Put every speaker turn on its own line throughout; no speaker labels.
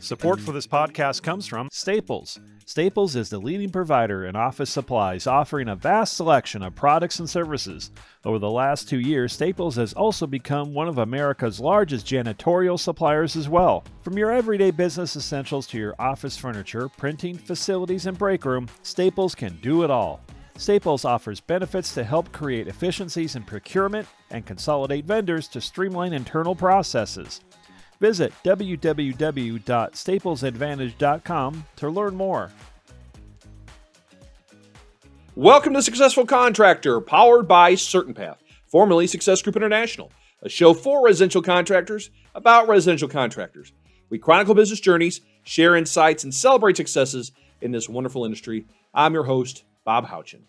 Support for this podcast comes from Staples. Staples is the leading provider in office supplies, offering a vast selection of products and services. Over the last two years, Staples has also become one of America's largest janitorial suppliers as well. From your everyday business essentials to your office furniture, printing, facilities, and break room, Staples can do it all. Staples offers benefits to help create efficiencies in procurement and consolidate vendors to streamline internal processes. Visit www.staplesadvantage.com to learn more.
Welcome to Successful Contractor, powered by CertainPath, formerly Success Group International, a show for residential contractors about residential contractors. We chronicle business journeys, share insights, and celebrate successes in this wonderful industry. I'm your host, Bob Houchin.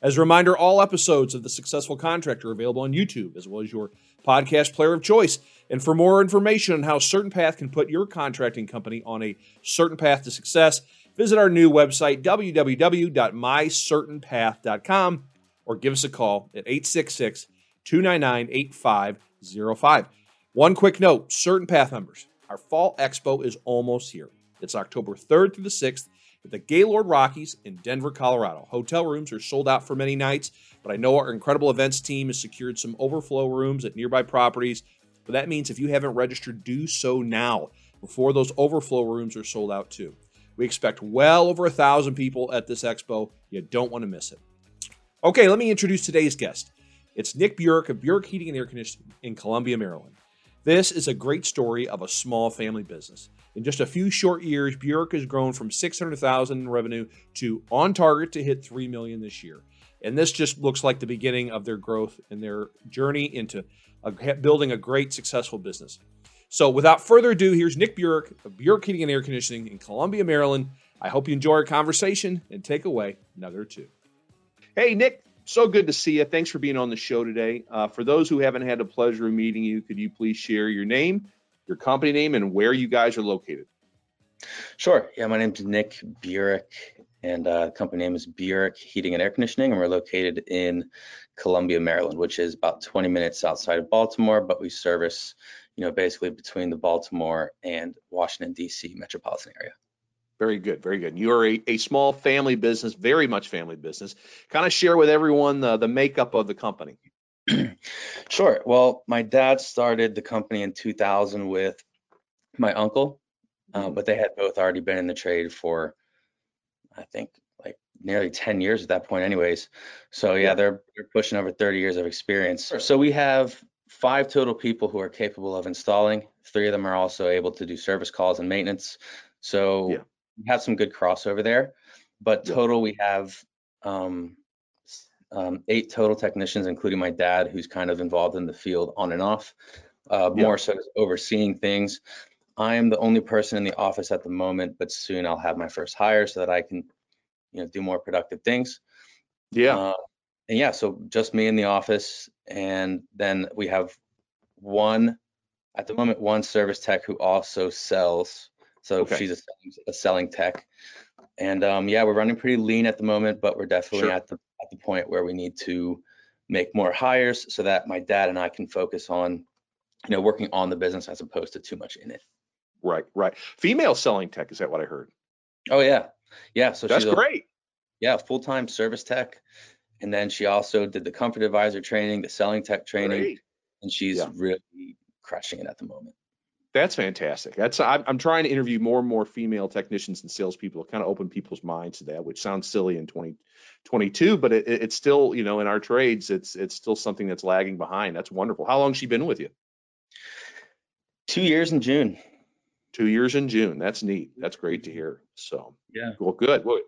As a reminder, all episodes of The Successful Contractor are available on YouTube as well as your podcast player of choice. And for more information on how CertainPath can put your contracting company on a certain path to success, visit our new website, www.mycertainpath.com, or give us a call at 866 299 8505. One quick note CertainPath members, our Fall Expo is almost here. It's October 3rd through the 6th the Gaylord Rockies in Denver, Colorado. Hotel rooms are sold out for many nights, but I know our incredible events team has secured some overflow rooms at nearby properties but that means if you haven't registered, do so now before those overflow rooms are sold out too. We expect well over a thousand people at this expo. You don't want to miss it. Okay, let me introduce today's guest. It's Nick Buric of Buric Heating and Air Conditioning in Columbia, Maryland. This is a great story of a small family business. In just a few short years, Buric has grown from 600,000 in revenue to on target to hit 3 million this year. And this just looks like the beginning of their growth and their journey into a, building a great, successful business. So, without further ado, here's Nick Buric of Buric Heating and Air Conditioning in Columbia, Maryland. I hope you enjoy our conversation and take away another two. Hey, Nick, so good to see you. Thanks for being on the show today. Uh, for those who haven't had the pleasure of meeting you, could you please share your name, your company name, and where you guys are located?
Sure. Yeah, my name's Nick Buric, and uh, company name is Buric Heating and Air Conditioning, and we're located in Columbia, Maryland, which is about 20 minutes outside of Baltimore, but we service, you know, basically between the Baltimore and Washington D.C. metropolitan area.
Very good, very good. You are a, a small family business, very much family business. Kind of share with everyone the, the makeup of the company.
sure. Well, my dad started the company in 2000 with my uncle, uh, mm-hmm. but they had both already been in the trade for, I think, like nearly 10 years at that point anyways so yeah they're, they're pushing over 30 years of experience so we have five total people who are capable of installing three of them are also able to do service calls and maintenance so yeah. We have some good crossover there but total we have um, um, eight total technicians including my dad who's kind of involved in the field on and off uh, yeah. more so overseeing things. I am the only person in the office at the moment, but soon I'll have my first hire so that I can you know do more productive things.
Yeah. Uh,
and yeah so just me in the office and then we have one at the moment one service tech who also sells so okay. she's a, a, selling tech and um, yeah we're running pretty lean at the moment but we're definitely sure. at the at the point where we need to make more hires so that my dad and i can focus on you know working on the business as opposed to too much in it
right right female selling tech is that what i heard
oh yeah yeah, so
that's
she's
great.
yeah, full time service tech, and then she also did the comfort advisor training, the selling tech training, great. and she's yeah. really crushing it at the moment.
That's fantastic. That's I'm, I'm trying to interview more and more female technicians and salespeople, to kind of open people's minds to that, which sounds silly in 2022, but it, it's still, you know, in our trades, it's it's still something that's lagging behind. That's wonderful. How long she been with you?
Two years in June
two years in June. That's neat. That's great to hear. So
yeah.
Well, good. Well,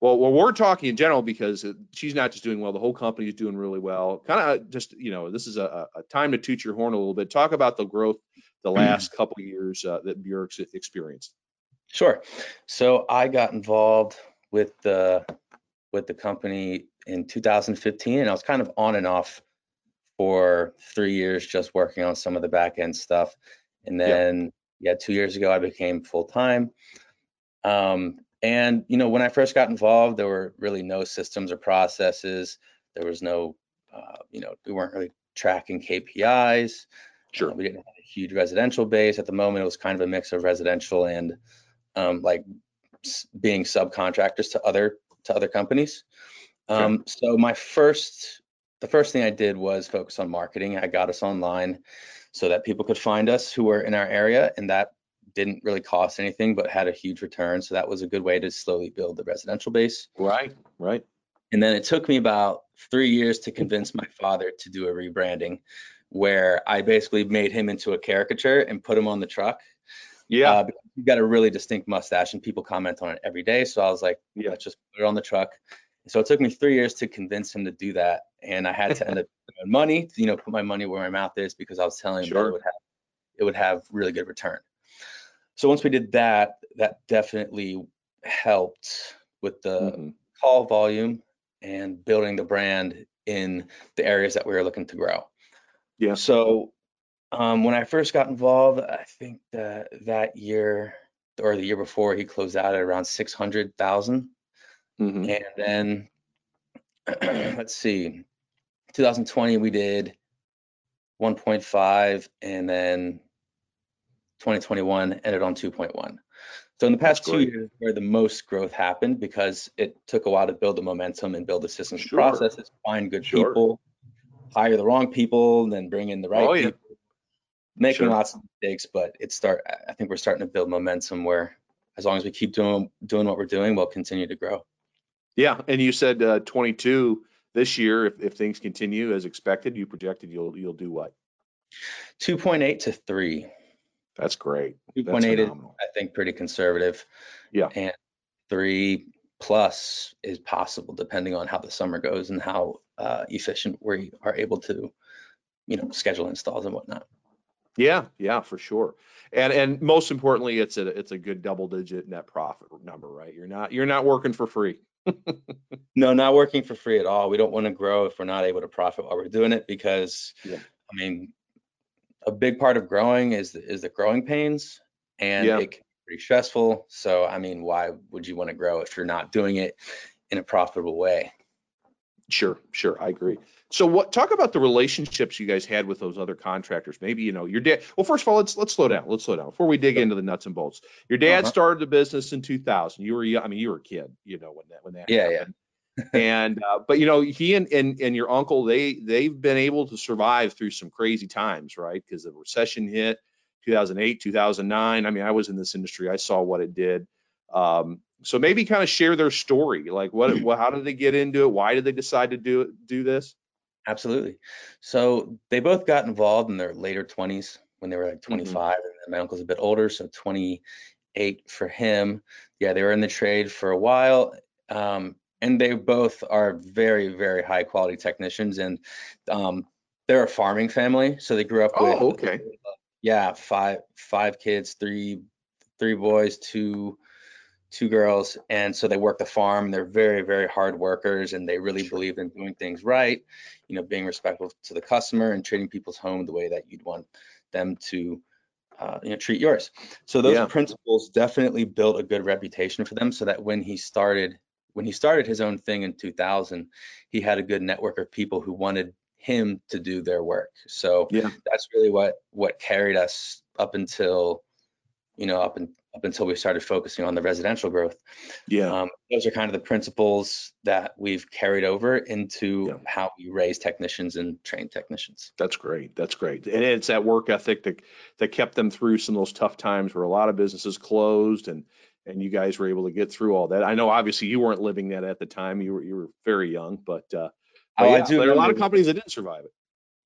well, well, we're talking in general because uh, she's not just doing well; the whole company is doing really well. Kind of uh, just you know, this is a, a, time to toot your horn a little bit. Talk about the growth the last couple years uh, that Buric's experienced.
Sure. So I got involved with the with the company in 2015, and I was kind of on and off for three years, just working on some of the back end stuff, and then yeah, two years ago I became full time. Um, and you know, when I first got involved, there were really no systems or processes. There was no, uh, you know, we weren't really tracking KPIs.
Sure.
Uh, we didn't have a huge residential base at the moment. It was kind of a mix of residential and um, like being subcontractors to other to other companies. Um, so my first, the first thing I did was focus on marketing. I got us online so that people could find us who were in our area, and that didn't really cost anything, but had a huge return. So that was a good way to slowly build the residential base.
Right. Right.
And then it took me about three years to convince my father to do a rebranding where I basically made him into a caricature and put him on the truck.
Yeah.
Uh, because he's got a really distinct mustache and people comment on it every day. So I was like,
Yeah.
let's just put it on the truck. So it took me three years to convince him to do that. And I had to end up money, to, you know, put my money where my mouth is because I was telling him
Sure.
it would have it would have really good return. So once we did that, that definitely helped with the
Mhm.
call volume and building the brand in the areas that we were looking to grow.
Yeah.
So um, when I first got involved, I think that that year or the year before, he closed out at around 600,000.
Mhm.
And then let's see, 2020 we did 1.5, and then 2021 ended on 2.1. So in the past two years, where the most growth happened, because it took a while to build the momentum and build the systems
Sure.
processes, find good
Sure.
people, hire the wrong people, and then bring in the right
Oh, yeah.
people. Making
Sure.
lots of mistakes, but it start. I- think we're starting to build momentum where, as long as we keep doing doing what we're doing, we'll continue to grow.
Yeah. And you said uh, 22 this year. If, if things continue as expected, you projected you'll you'll do what?
2.8 to 3.
That's great. That's
2.8 is. I think, pretty conservative.
Yeah.
And three plus is possible depending on how the summer goes and how uh, efficient we are able to, you know, schedule installs and whatnot.
Yeah, yeah, for sure. And and most importantly, it's a it's a good double digit net profit number, right? You're not you're not working for free.
No, not working for free at all. We don't want to grow if we're not able to profit while we're doing it because,
Yeah.
I mean, a big part of growing is the, is the growing pains, and
Yeah.
it can be pretty stressful. So, I mean, why would you want to grow if you're not doing it in a profitable way?
Sure, sure, I agree. So what talk about the relationships you guys had with those other contractors. Maybe, you know, your dad well, first of all, let's let's slow down. Let's slow down before we dig into the nuts and bolts. Your dad
Uh-huh.
started the business in 2000. You were I mean, you were a kid, you know, when that when that
Yeah, yeah.
and uh, but you know, he and, and and your uncle, they they've been able to survive through some crazy times, right? Because the recession hit 2008, 2009. I mean, I was in this industry. I saw what it did. Um, so maybe kind of share their story. Like what, what how did they get into it? Why did they decide to do it, do this?
Absolutely. So they both got involved in their later 20s when they were
Mm-hmm.
like 25, and my uncle's a bit older, so 28 for him. Yeah, they were in the trade for a while, um, and they both are very, very high quality technicians, and um, they're a farming family, so they grew up with
Oh, okay.
yeah five five kids, three three boys, two two girls and so they work the farm they're very very hard workers and they really believe in doing things right you know being respectful to the customer and treating people's home the way that you'd want them to uh, you know treat yours so those
Yeah.
principles definitely built a good reputation for them so that when he started when he started his own thing in 2000 he had a good network of people who wanted him to do their work so
Yeah.
that's really what what carried us up until you know up and up until we started focusing on the residential growth
Yeah.
um, those are kind of the principles that we've carried over into
Yeah.
how we raise technicians and train technicians.
That's great. That's great. And it's that work ethic that that kept them through some of those tough times where a lot of businesses closed and and you guys were able to get through all that. I know obviously you weren't living that at the time. You were you were very young, but uh but
Oh, I do
there are a lot of companies that didn't survive it.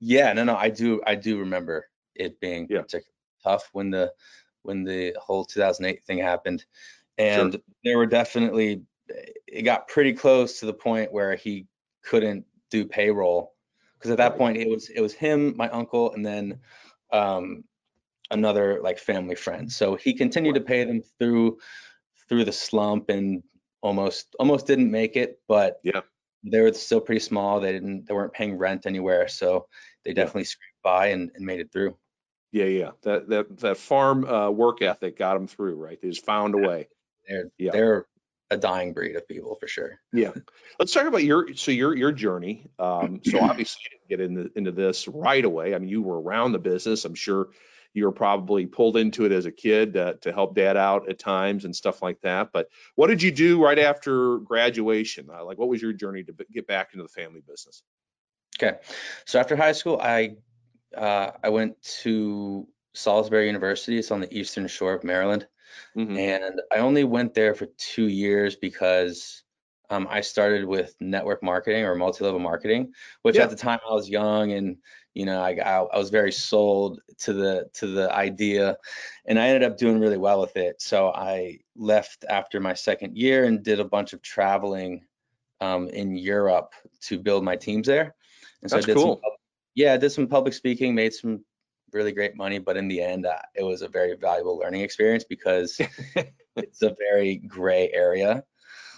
Yeah, no, no, I do, I do remember it being
Yeah.
particularly tough when the when the whole 2008 thing happened, and there were definitely it got pretty close to the point where he couldn't do payroll because at that point it was it was him, my uncle, and then um, another like family friend. So he continued to pay them through through the slump and almost almost didn't make it, but
Yeah.
they were still pretty small. They didn't they weren't paying rent anywhere, so they definitely scraped by and, and made it through.
Yeah, yeah. That that that farm uh, work ethic got them through, right? They just found a way.
They're
Yeah.
they're a dying breed of people for sure.
Yeah. Let's talk about your so your your journey. Um, so obviously you didn't get into into this right away. I mean, you were around the business. I'm sure you were probably pulled into it as a kid uh, to help dad out at times and stuff like that. But what did you do right after graduation? Uh, like, what was your journey to b- get back into the family business?
Okay, so after high school, I uh, I went to Salisbury University. It's on the eastern shore of Maryland. Mm-hmm. And I only went there for two years because um, I started with network marketing or multi-level marketing, which yeah. at the time I was young and you know I, I, I was very sold to the to the idea, and I ended up doing really well with it. So I left after my second year and did a bunch of traveling um, in Europe to build my teams there.
And so That's I did cool.
Some, yeah, I did some public speaking, made some really great money, but in the end, uh, it was a very valuable learning experience because it's a very gray area.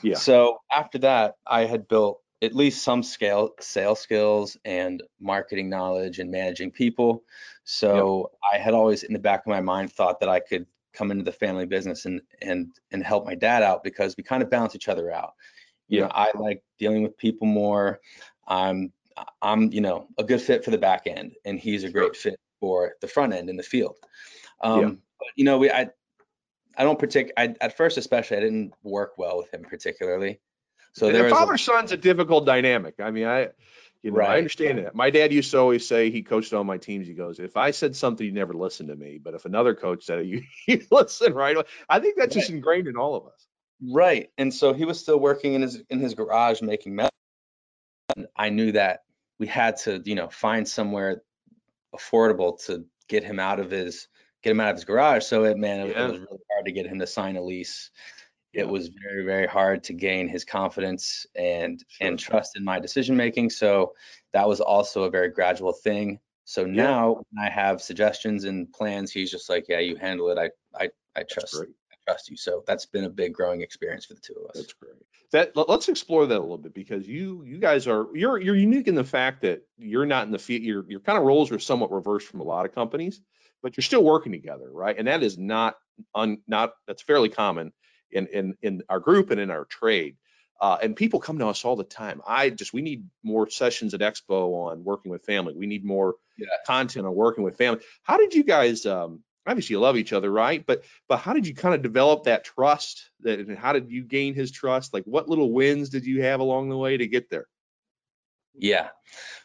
Yeah. So after that, I had built at least some scale sales skills and marketing knowledge and managing people. So yep. I had always in the back of my mind thought that I could come into the family business and and and help my dad out because we kind of balance each other out. You yeah. know, I like dealing with people more. I'm I'm, you know, a good fit for the back end and he's a great fit for the front end in the field. Um, yeah. but, you know, we I I don't particular I at first especially I didn't work well with him particularly.
So there father son's a difficult dynamic. I mean, I you know, right. I understand that. My dad used to always say he coached all my teams. He goes, if I said something, you never listen to me. But if another coach said it, you, you listen right. I think that's right. just ingrained in all of us.
Right. And so he was still working in his in his garage making metal. I knew that we had to, you know, find somewhere affordable to get him out of his get him out of his garage. So it man, it, yeah. it was really hard to get him to sign a lease. Yeah. It was very very hard to gain his confidence and sure. and trust in my decision making. So that was also a very gradual thing. So yeah. now when I have suggestions and plans, he's just like, yeah, you handle it. I I I trust trust you. So that's been a big growing experience for the two of us.
That's great that let's explore that a little bit because you you guys are you're you're unique in the fact that you're not in the field your your kind of roles are somewhat reversed from a lot of companies but you're still working together right and that is not un, not that's fairly common in in in our group and in our trade uh, and people come to us all the time i just we need more sessions at expo on working with family we need more yeah. content on working with family how did you guys um, obviously you love each other, right? But but how did you kind of develop that trust? That and how did you gain his trust? Like what little wins did you have along the way to get there?
Yeah.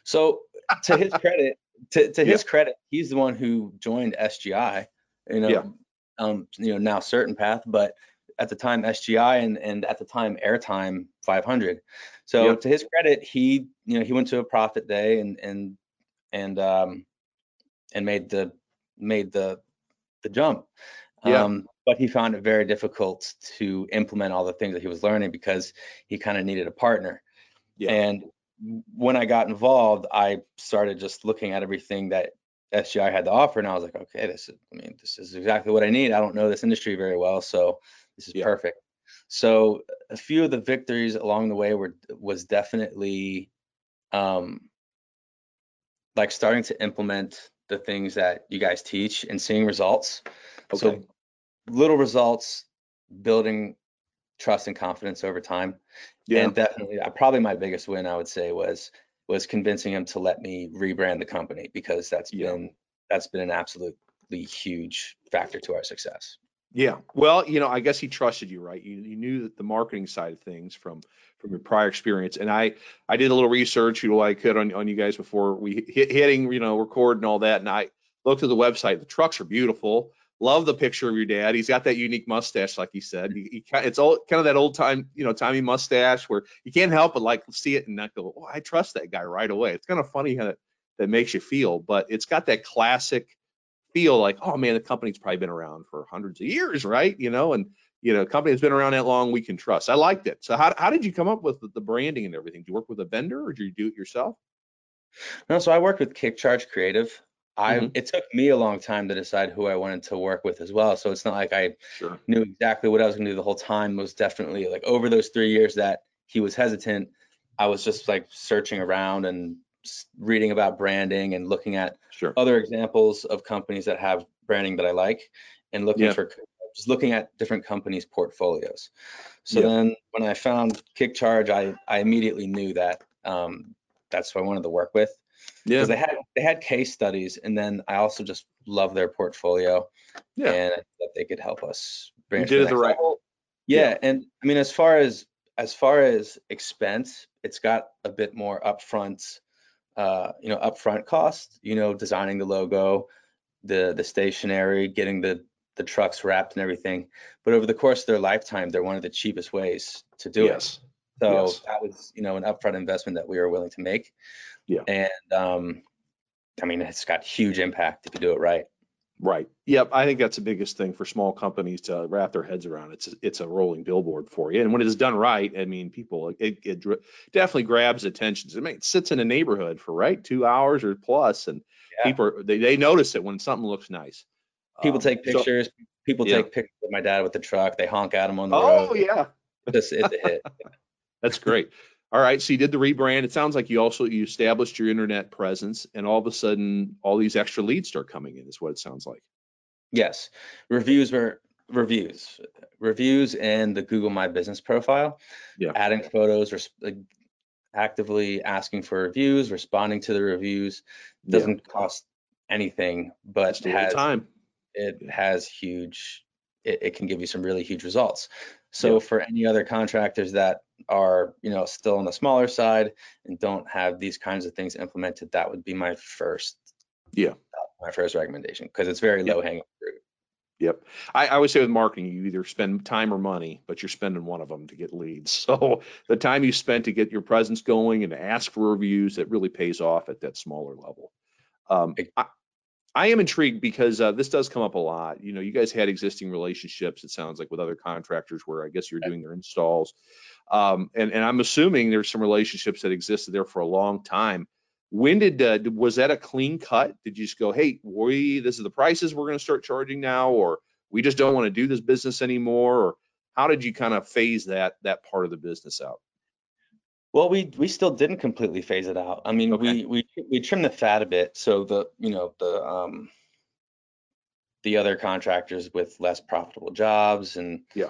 So to his credit, to, to his yeah. credit, he's the one who joined SGI. You know, yeah. um, you know now CertainPath, but at the time SGI and and at the time Airtime 500. So yeah. to his credit, he you know he went to a profit day and and and um and made the made the the jump. Yeah. Um, but he found it very difficult to implement all the things that he was learning because he kind of needed a partner. Yeah. And when I got involved, I started just looking at everything that SGI had to offer, and I was like, okay, this is, I mean, this is exactly what I need. I don't know this industry very well, so this is yeah. perfect. So a few of the victories along the way were was definitely um, like starting to implement the things that you guys teach and seeing results. Okay. So little results, building trust and confidence over time. Yeah. And definitely, uh, probably my biggest win, I would say, was was convincing him to let me rebrand the company because that's yeah. been that's been an absolutely huge factor to our success.
Yeah. Well, you know, I guess he trusted you, right? You, you knew that the marketing side of things from from your prior experience. And I I did a little research, you know, I could on, on you guys before we hit hitting, you know, record and all that. And I looked at the website. The trucks are beautiful. Love the picture of your dad. He's got that unique mustache, like you said. He, he, it's all kind of that old time, you know, timey mustache where you can't help but like see it and not go, oh, I trust that guy right away. It's kind of funny how that, that makes you feel, but it's got that classic feel like, oh man, the company's probably been around for hundreds of years, right? You know, and you know, company that's been around that long, we can trust. I liked it. So how how did you come up with the, branding and everything? Do you work with a vendor or do you do it yourself?
No, so I worked with KickCharge Creative. I mm-hmm. it took me a long time to decide who I wanted to work with as well. So it's not like I sure. knew exactly what I was going to do the whole time. It was definitely like over those three years that he was hesitant, I was just like searching around and reading about branding and looking at sure. other examples of companies that have branding that I like and looking for just looking at different companies' portfolios. So
Yeah.
then when I found KickCharge, I, I immediately knew that um, that's who I wanted to work with
Yeah.
because they had they had case studies, and then I also just love their portfolio,
Yeah.
and that they could help us.
You
branch
did it
the
the right
level.
Yeah.
Yeah, and I mean, as far as as far as expense, it's got a bit more upfront, uh, you know, upfront cost. You know, designing the logo, the the stationery, getting the the trucks wrapped and everything. But over the course of their lifetime, they're one of the cheapest ways to do it. So
yes.
that was, you know, an upfront investment that we were willing to make.
Yeah.
And um, I mean, it's got huge impact if you do it right.
Right. Yep. I think that's the biggest thing for small companies to wrap their heads around. It's it's a rolling billboard for you, and when it is done right, I mean, people it, it definitely grabs attention. I mean, it sits in a neighborhood for right two hours or plus, and
Yeah.
people are, they they notice it when something looks nice.
People
Um,
take
so-
pictures. people
yeah.
take pictures of my dad with the truck. They honk at him on the
oh
road.
Oh yeah,
Just it's a hit.
That's great. All right, so you did the rebrand. It sounds like you also you established your internet presence, and all of a sudden, all these extra leads start coming in. Is what it sounds like.
Yes, reviews were reviews, reviews, and the Google My Business profile.
Yeah.
Adding photos, res- actively asking for reviews, responding to the reviews
Yeah.
doesn't cost anything, but
Just
has
time.
it has huge. It, it can give you some really huge results. So
Yeah.
for any other contractors that are you know still on the smaller side and don't have these kinds of things implemented, that would be my first.
Yeah.
My first recommendation because it's very
Yeah.
low hanging fruit.
Yep. I, I always say with marketing, you either spend time or money, but you're spending one of them to get leads. So the time you spend to get your presence going and to ask for reviews, that really pays off at that smaller level. Um, I, I am intrigued because uh, this does come up a lot. You know, you guys had existing relationships, it sounds like, with other contractors where I guess you're doing their installs. Um, and, and I'm assuming there's some relationships that existed there for a long time. When did, uh, was that a clean cut? Did you just go, hey, we, this is the prices we're going to start charging now, or we just don't want to do this business anymore? Or how did you kind of phase that, that part of the business out?
Well, we we still didn't completely phase it out. I mean,
Okay.
we we we trimmed the fat a bit, so the you know the um the other contractors with less profitable jobs and
Yeah.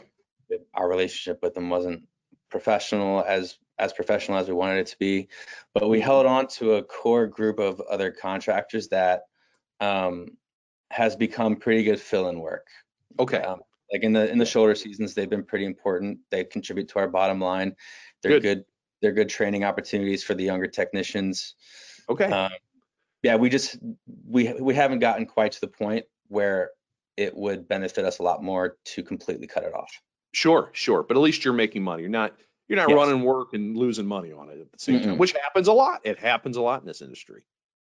that our relationship with them wasn't professional as as professional as we wanted it to be. But we held on to a core group of other contractors that um has become pretty good fill-in work.
Okay.
Um, like in the in the shoulder seasons, they've been pretty important. They contribute to our bottom line. They're
Good.
good. They're good training opportunities for the younger technicians.
Okay.
Um, yeah, we just we we haven't gotten quite to the point where it would benefit us a lot more to completely cut it off.
Sure, sure. But at least you're making money. You're not you're not
Yes.
running work and losing money on it at the same time,
Mm-mm.
which happens a lot. It happens a lot in this industry.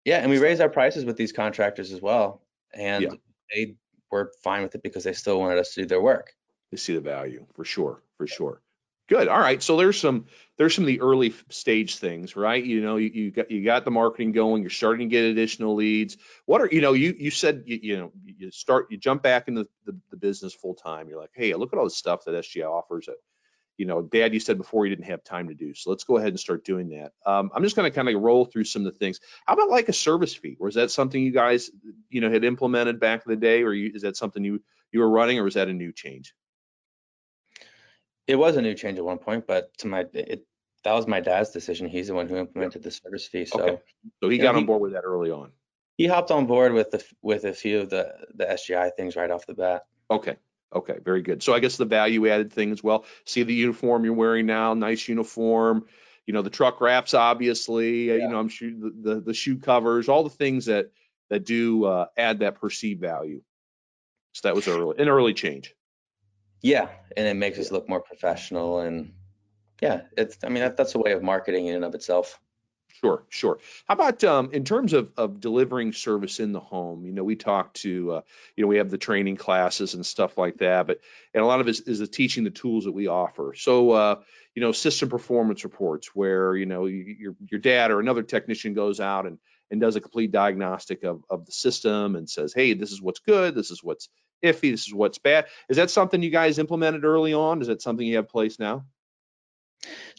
Yeah, and we raised our prices with these contractors as well, and
Yeah.
they were fine with it because they still wanted us to do their work.
They see the value for sure, for sure. Good. All right. So there's some there's some of the early stage things, right? You know, you, you got you got the marketing going. You're starting to get additional leads. What are you know? You you said you, you know you start you jump back into the, the business full time. You're like, hey, look at all the stuff that SGI offers. That you know, Dad, you said before you didn't have time to do. So let's go ahead and start doing that. Um, I'm just going to kind of roll through some of the things. How about like a service fee? Or is that something you guys you know had implemented back in the day, or you, is that something you you were running, or is that a new change?
It was a new change at one point, but to my it that was my dad's decision. He's the one who implemented the service fee, so.
Okay. So he
Yeah,
got on
he-
board with that early on.
he hopped on board with the with a few of the the SGI things right off the bat.
Okay. Okay. Very good. So I guess the value added thing as well. See the uniform you're wearing now, nice uniform. You know the truck wraps, obviously. uh, You know I'm sure the, the the shoe covers, all the things that that do uh, add that perceived value. So that was early an early change.
Yeah, and it makes us look more professional and yeah, it's I mean that, that's a way of marketing in and of itself.
Sure, sure. How about um, in terms of, of delivering service in the home? You know, we talk to, uh, you know, we have the training classes and stuff like that, but and a lot of it is, is the teaching the tools that we offer. So, uh, you know, system performance reports where you know your your dad or another technician goes out and and does a complete diagnostic of of the system and says, hey, this is what's good, this is what's iffy, this is what's bad. Is that something you guys implemented early on? Is that something you have place now?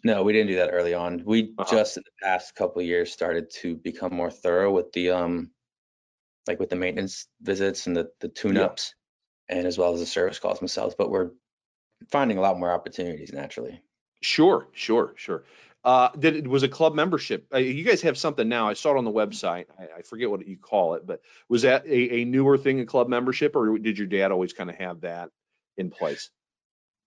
No, we didn't do that early on. We
Uh-huh.
just in the past couple of years started to become more thorough with the um like with the maintenance visits and the the tune-ups. and as well as the service calls themselves. But we're finding a lot more opportunities naturally.
Sure, sure, sure. Uh, did it was a club membership? Uh, you guys have something now. I saw it on the website. I, I forget what you call it, but was that a, a newer thing, a club membership, or did your dad always kind of have that in place?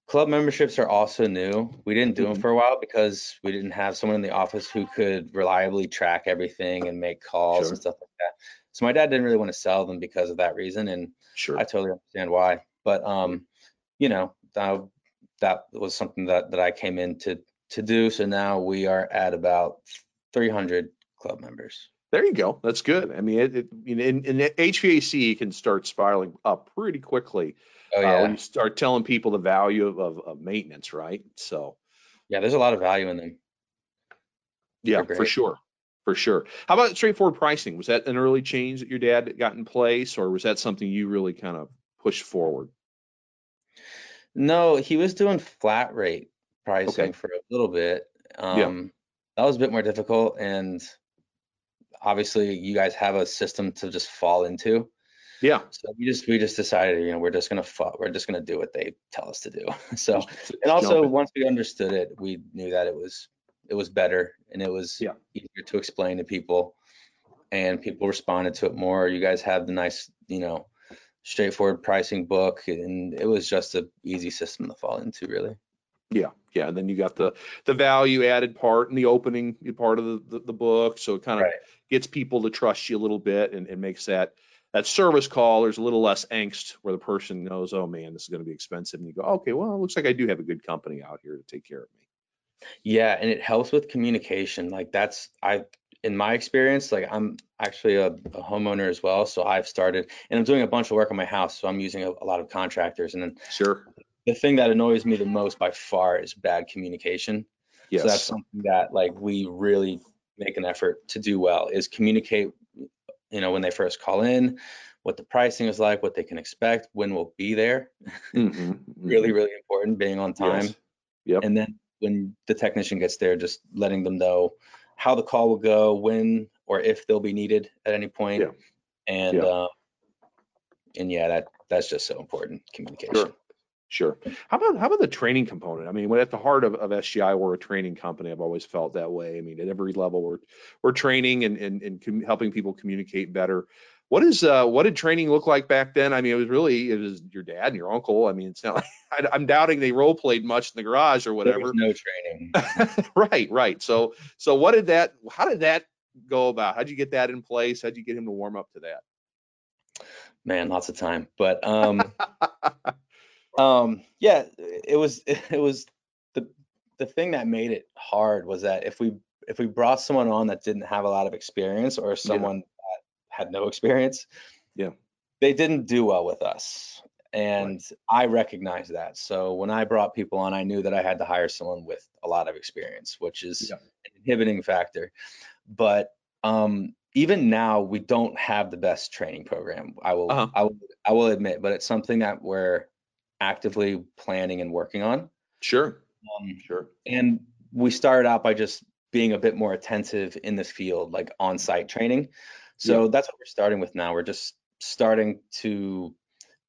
Club memberships are also new. We didn't do them
Mhm.
for a while because we didn't have someone in the office who could reliably track everything and make calls
Sure.
and stuff like that. So my dad didn't really want to sell them because of that reason, and
Sure.
I totally understand why. But um, you know, that, that was something that that I came in to to do. So now we are at about 300 club members.
There you go. That's good. I mean, it, it, in, in HVAC can start spiraling up pretty quickly
Oh
uh, when you start telling people the value of, of, of maintenance, right? So,
yeah. There's a lot of value in them.
yeah, for sure. For sure. How about straightforward pricing? Was that an early change that your dad got in place, or was that something you really kind of pushed forward?
No, he was doing flat rate pricing
Okay.
for a little bit.
Yeah.
Um, that was a bit more difficult, and obviously, you guys have a system to just fall into.
Yeah.
So we just we just decided, you know, we're just gonna fo- we're just gonna do what they tell us to do. So and also once we understood it, we knew that it was it was better and it was
Yeah.
easier to explain to people, and people responded to it more. You guys have the nice, you know, straightforward pricing book, and it was just a easy system to fall into, really.
Yeah, yeah, and then you got the the value added part and the opening part of the the, the book, so it kind of
Right.
gets people to trust you a little bit and, and makes that that service call there's a little less angst where the person knows, oh man, this is going to be expensive, and you go, okay, well, it looks like I do have a good company out here to take care of me.
Yeah, and it helps with communication. Like that's I in my experience, like I'm actually a, a homeowner as well, so I've started and I'm doing a bunch of work on my house, so I'm using a, a lot of contractors. And then
Sure.
The thing that annoys me the most by far is bad communication.
Yes.
So that's something that like we really make an effort to do well is communicate, you know, when they first call in, what the pricing is like, what they can expect, when we'll be there.
Mm-hmm.
Really,
mhm.
really important being on time.
Yes. Yep.
And then when the technician gets there, just letting them know how the call will go, when or if they'll be needed at any point.
Yeah.
And
Yeah.
um, and yeah, that that's just so important communication.
Sure. Sure. How about how about the training component? I mean, at the heart of, of SGI, we're a training company. I've always felt that way. I mean, at every level, we're we're training and and, and com- helping people communicate better. What is uh what did training look like back then? I mean, it was really it was your dad and your uncle. I mean, it's not like I, I'm doubting they role played much in the garage or whatever.
no training.
right, right. So so what did that? How did that go about? How'd you get that in place? How'd you get him to warm up to that?
Man, lots of time. But um um yeah, it was it was the the thing that made it hard was that if we if we brought someone on that didn't have a lot of experience or someone that had no experience,
Yeah.
they didn't do well with us. And I recognized that. So when I brought people on, I knew that I had to hire someone with a lot of experience, which is
Yeah.
an inhibiting factor. But um even now we don't have the best training program. I will
Uh-huh.
I will I will admit, but it's something that we're actively planning and working on.
Sure,
Um,
sure.
and we started out by just being a bit more attentive in this field, like on-site training. So that's what we're starting with now. We're just starting to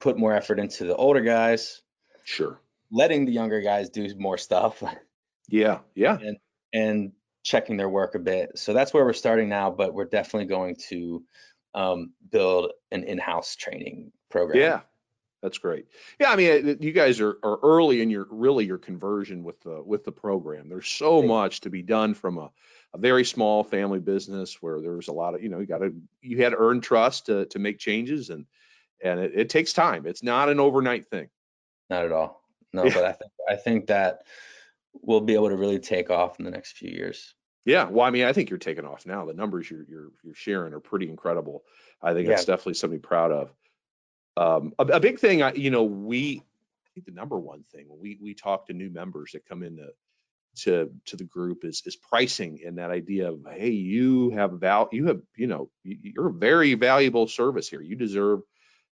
put more effort into the older guys,
Sure.
letting the younger guys do more stuff
Yeah, yeah.
and checking their work a bit. So that's where we're starting now, but we're definitely going to um, build an in-house training program.
Yeah, that's great. Yeah, I mean, uh, you guys are, are early in your really your conversion with the with the program. There's so
Yeah.
much to be done from a, a very small family business where there's a lot of you know you got to you had to earn trust to to make changes and and it, it takes time. It's not an overnight thing.
Not at all. No,
Yeah.
but I think I think that we'll be able to really take off in the next few years.
Yeah, well, I mean, I think you're taking off now. The numbers you're you're you're sharing are pretty incredible. I think that's definitely something proud of. Um, a, a big thing, I, you know, we I think the number one thing when we we talk to new members that come into to to the group is is pricing and that idea of hey, you have val, you have you know, you- you're a very valuable service here. You deserve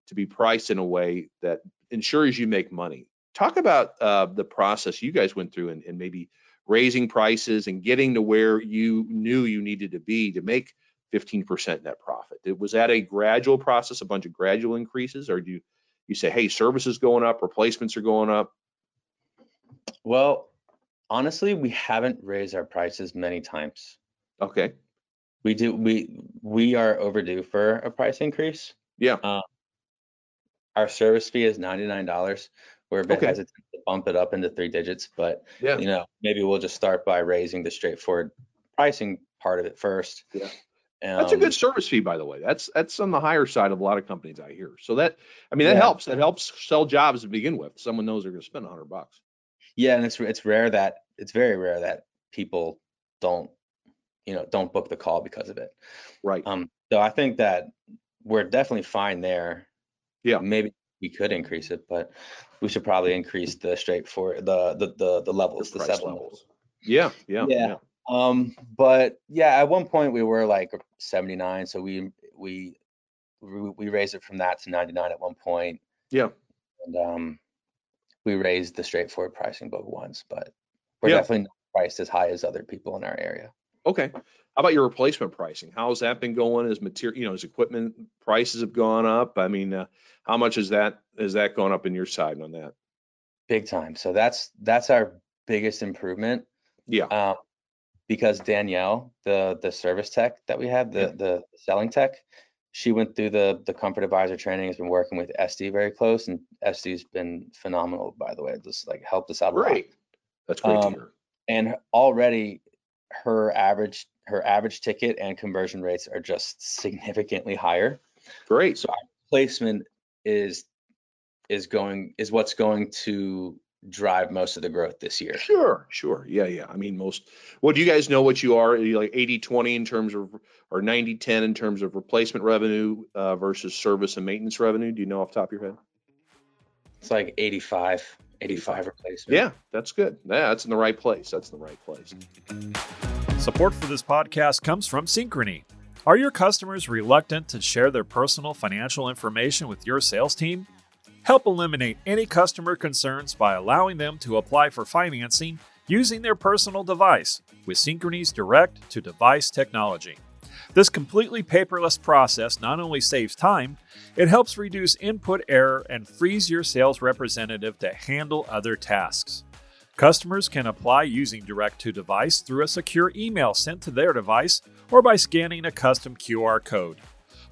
to be priced in a way that ensures you make money. Talk about uh, the process you guys went through and, and maybe raising prices and getting to where you knew you needed to be to make 15% net profit. It- Was that a gradual process, a bunch of gradual increases, or do you you say, hey, services going up, replacements are going up?
Well, honestly, we haven't raised our prices many times.
Okay.
We do we we are overdue for a price increase.
Yeah.
Um, our service fee is ninety nine dollars. We're a bit
Okay.
hesitant to bump it up into three digits, but
Yeah.
you know maybe we'll just start by raising the straightforward pricing part of it first.
Yeah. That's a
Um,
good service fee, by the way. That's that's on the higher side of a lot of companies I hear. So that I mean that
Yeah.
helps. That helps sell jobs to begin with. Someone knows they're going to spend a hundred bucks.
Yeah, and it's it's rare that it's very rare that people don't you know don't book the call because of it.
Right.
Um, so I think that we're definitely fine there.
Yeah.
Maybe we could increase it, but we should probably increase the straight for the the the, the levels, the,
price
seven
levels.
levels.
Yeah. Yeah.
Yeah. Um, but yeah, at one point we were like 79, so we we we raised it from that to 99 at one point,
Yeah.
and um, we raised the straightforward pricing both once, but we're
Yeah.
definitely not priced as high as other people in our area.
Okay. How about your replacement pricing? How's that been going? As material, you know, as equipment prices have gone up. I mean, uh, how much is that is that gone up in your side on that?
Big time. So that's that's our biggest improvement.
Yeah.
um, because Danielle, the the service tech that we have, the the selling tech, she went through the the comfort advisor training, has been working with SD very close, and SD's been phenomenal, by the way. Just like helped us out a lot.
Great. That's great
Um,
to hear.
And already her average her average ticket and conversion rates are just significantly higher.
Great.
So our placement is is going is what's going to drive most of the growth this year.
Sure, sure. Yeah, yeah. I mean, most, well, do you guys know what you are? Are you like 80 20 in terms of, or 90 10 in terms of replacement revenue uh, versus service and maintenance revenue? Do you know off the top of your head?
It's like 85, 85 replacement.
Yeah, that's good. Yeah, that's in the right place. That's in the right place.
Support for this podcast comes from Synchrony. Are your customers reluctant to share their personal financial information with your sales team? Help eliminate any customer concerns by allowing them to apply for financing using their personal device with Synchrony's direct to device technology. This completely paperless process not only saves time, it helps reduce input error and frees your sales representative to handle other tasks. Customers can apply using direct to device through a secure email sent to their device or by scanning a custom QR code.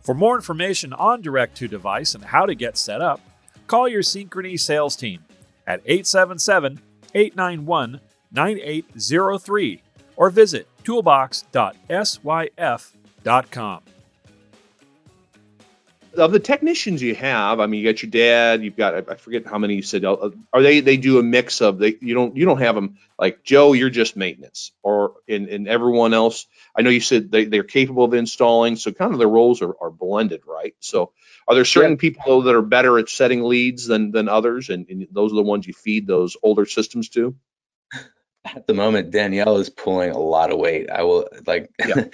For more information on direct to device and how to get set up, call your Synchrony sales team at 877 891 9803 or visit toolbox.syf.com.
Of the technicians you have, I mean, you got your dad. You've got I- forget how many you said. uh, Are they they do a mix of they you don't you don't have them like Joe. You're just maintenance, or in and everyone else. I know you said they they're capable of installing, so kind of their roles are, are blended, right? So, are there certain people though that are better at setting leads than than others, and, and those are the ones you feed those older systems to?
At the moment, Danielle is pulling a lot of weight. I will like
Yeah.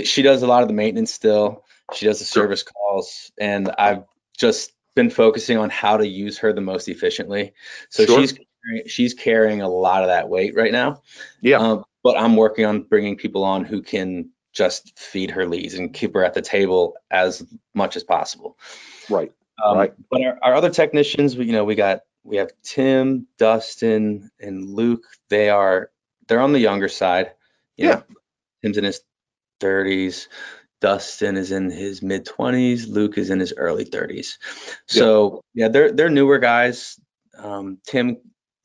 she does a lot of the maintenance still. She does the service calls, and I've just been focusing on how to use her the most efficiently. So
Sure.
she's carrying- she's carrying a lot of that weight right now.
Yeah.
Um, but I'm working on bringing people on who can just feed her leads and keep her at the table as much as possible.
Right.
Um,
Right.
But our, our other technicians, we, you know, we got we have Tim, Dustin, and Luke. They are they're on the younger side. You
Yeah.
know, Tim's in his 30s. Dustin is in his mid 20s. Luke is in his early 30s. So yeah, they're they're newer guys. Um, Tim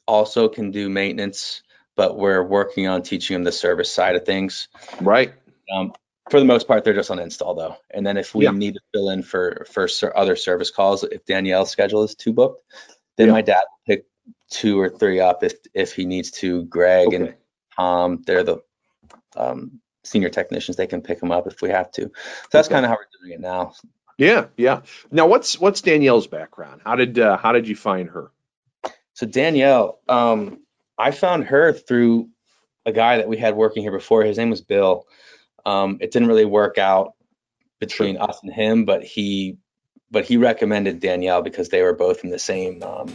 also can do maintenance, but we're working on teaching him the service side of things.
Right.
Um, for the most part, they're just on install though. And then if we
Yeah.
need to fill in for for other service calls, if Danielle's schedule is too booked, then
Yeah.
my dad will pick two or three up if if he needs to. Greg and
Okay.
Tom, they're the um, senior technicians. They can pick them up if we have to. So that's
Okay.
kind of how we're doing it now.
Yeah. Yeah. Now, what's what's Danielle's background? How did uh, how did you find her?
So Danielle, um, I found her through a guy that we had working here before. His name was Bill. Um, it didn't really work out between us and him, but he but he recommended Danielle because they were both in the same um,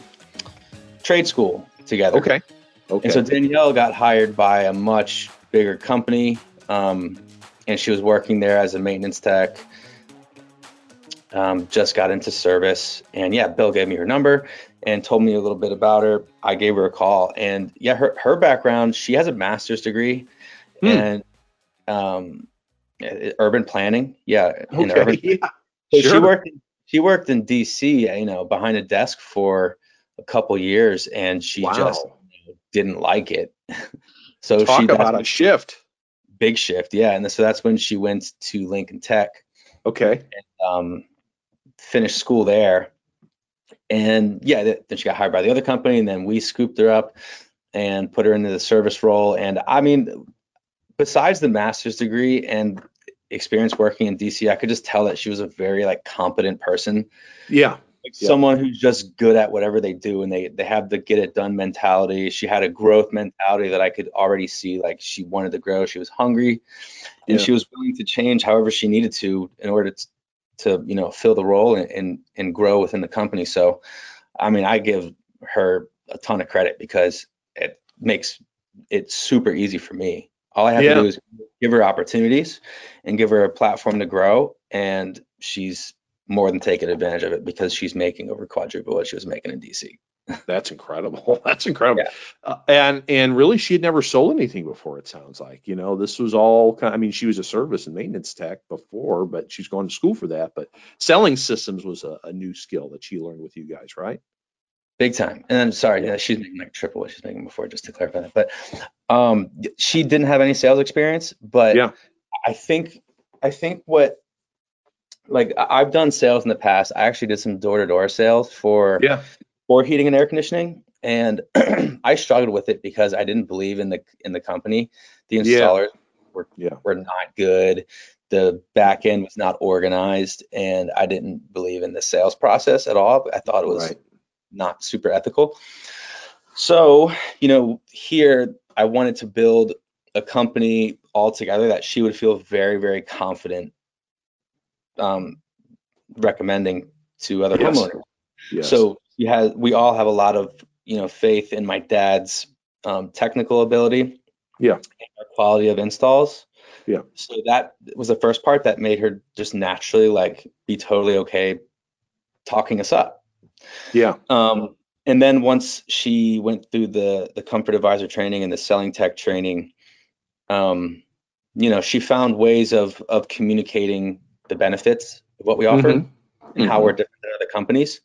trade school together.
Okay. Okay.
And so Danielle got hired by a much bigger company, um, and she was working there as a maintenance tech. Um, just got into service, and yeah, Bill gave me her number and told me a little bit about her. I gave her a call, and yeah, her her background, she has a master's degree,
Hmm.
and um, urban planning. Yeah, in
Okay,
urban.
yeah.
So she
sure.
worked. She worked in D.C. You know, behind a desk for a couple years, and she just didn't like it. so
Talk
she
about a shift.
Big shift, yeah. And so that's when she went to Lincoln Tech,
Okay.
And, um, finished school there, and yeah, th- then she got hired by the other company, and then we scooped her up and put her into the service role. And I mean, besides the master's degree and experience working in DC, I could just tell that she was a very like competent person
Yeah.
Like
Yeah.
someone who's just good at whatever they do and they they have the get it done mentality she had a growth mentality that i could already see like she wanted to grow she was hungry and
Yeah.
she was willing to change however she needed to in order to, to you know fill the role and, and and grow within the company so i mean i give her a ton of credit because it makes it super easy for me all i have
Yeah.
to do is give her opportunities and give her a platform to grow and she's more than taking advantage of it because she's making over quadruple what she was making in DC.
That's incredible. That's incredible.
Yeah.
Uh, and and really, she had never sold anything before. It sounds like you know this was all. Kind I mean, she was a service and maintenance tech before, but she's going to school for that. But selling systems was a, a new skill that she learned with you guys, right?
Big time. And then sorry, yeah, she's making like triple what she's making before, just to clarify that. But um she didn't have any sales experience, but
Yeah.
I think I think what like I- I've done sales in the past. I actually did some door-to-door sales for
Yeah.
for heating and air conditioning and I struggled with it because I didn't believe in the in the company. The
Yeah.
installers were
Yeah.
were not good. The back end was not organized and I didn't believe in the sales process at all. I thought it was
Right.
not super ethical. So, you know, here I wanted to build a company altogether that she would feel very, very confident um, recommending to other
Yes.
homeowners.
Yes.
So you have, we all have a lot of, you know, faith in my dad's um, technical ability.
Yeah.
And our quality of installs.
Yeah.
So that was the first part that made her just naturally like be totally okay talking us up.
yeah.
Um, and then once she went through the the comfort advisor training and the selling tech training, um, you know, she found ways of of communicating the benefits of what we offer
Mhm.
and how we're different than other companies.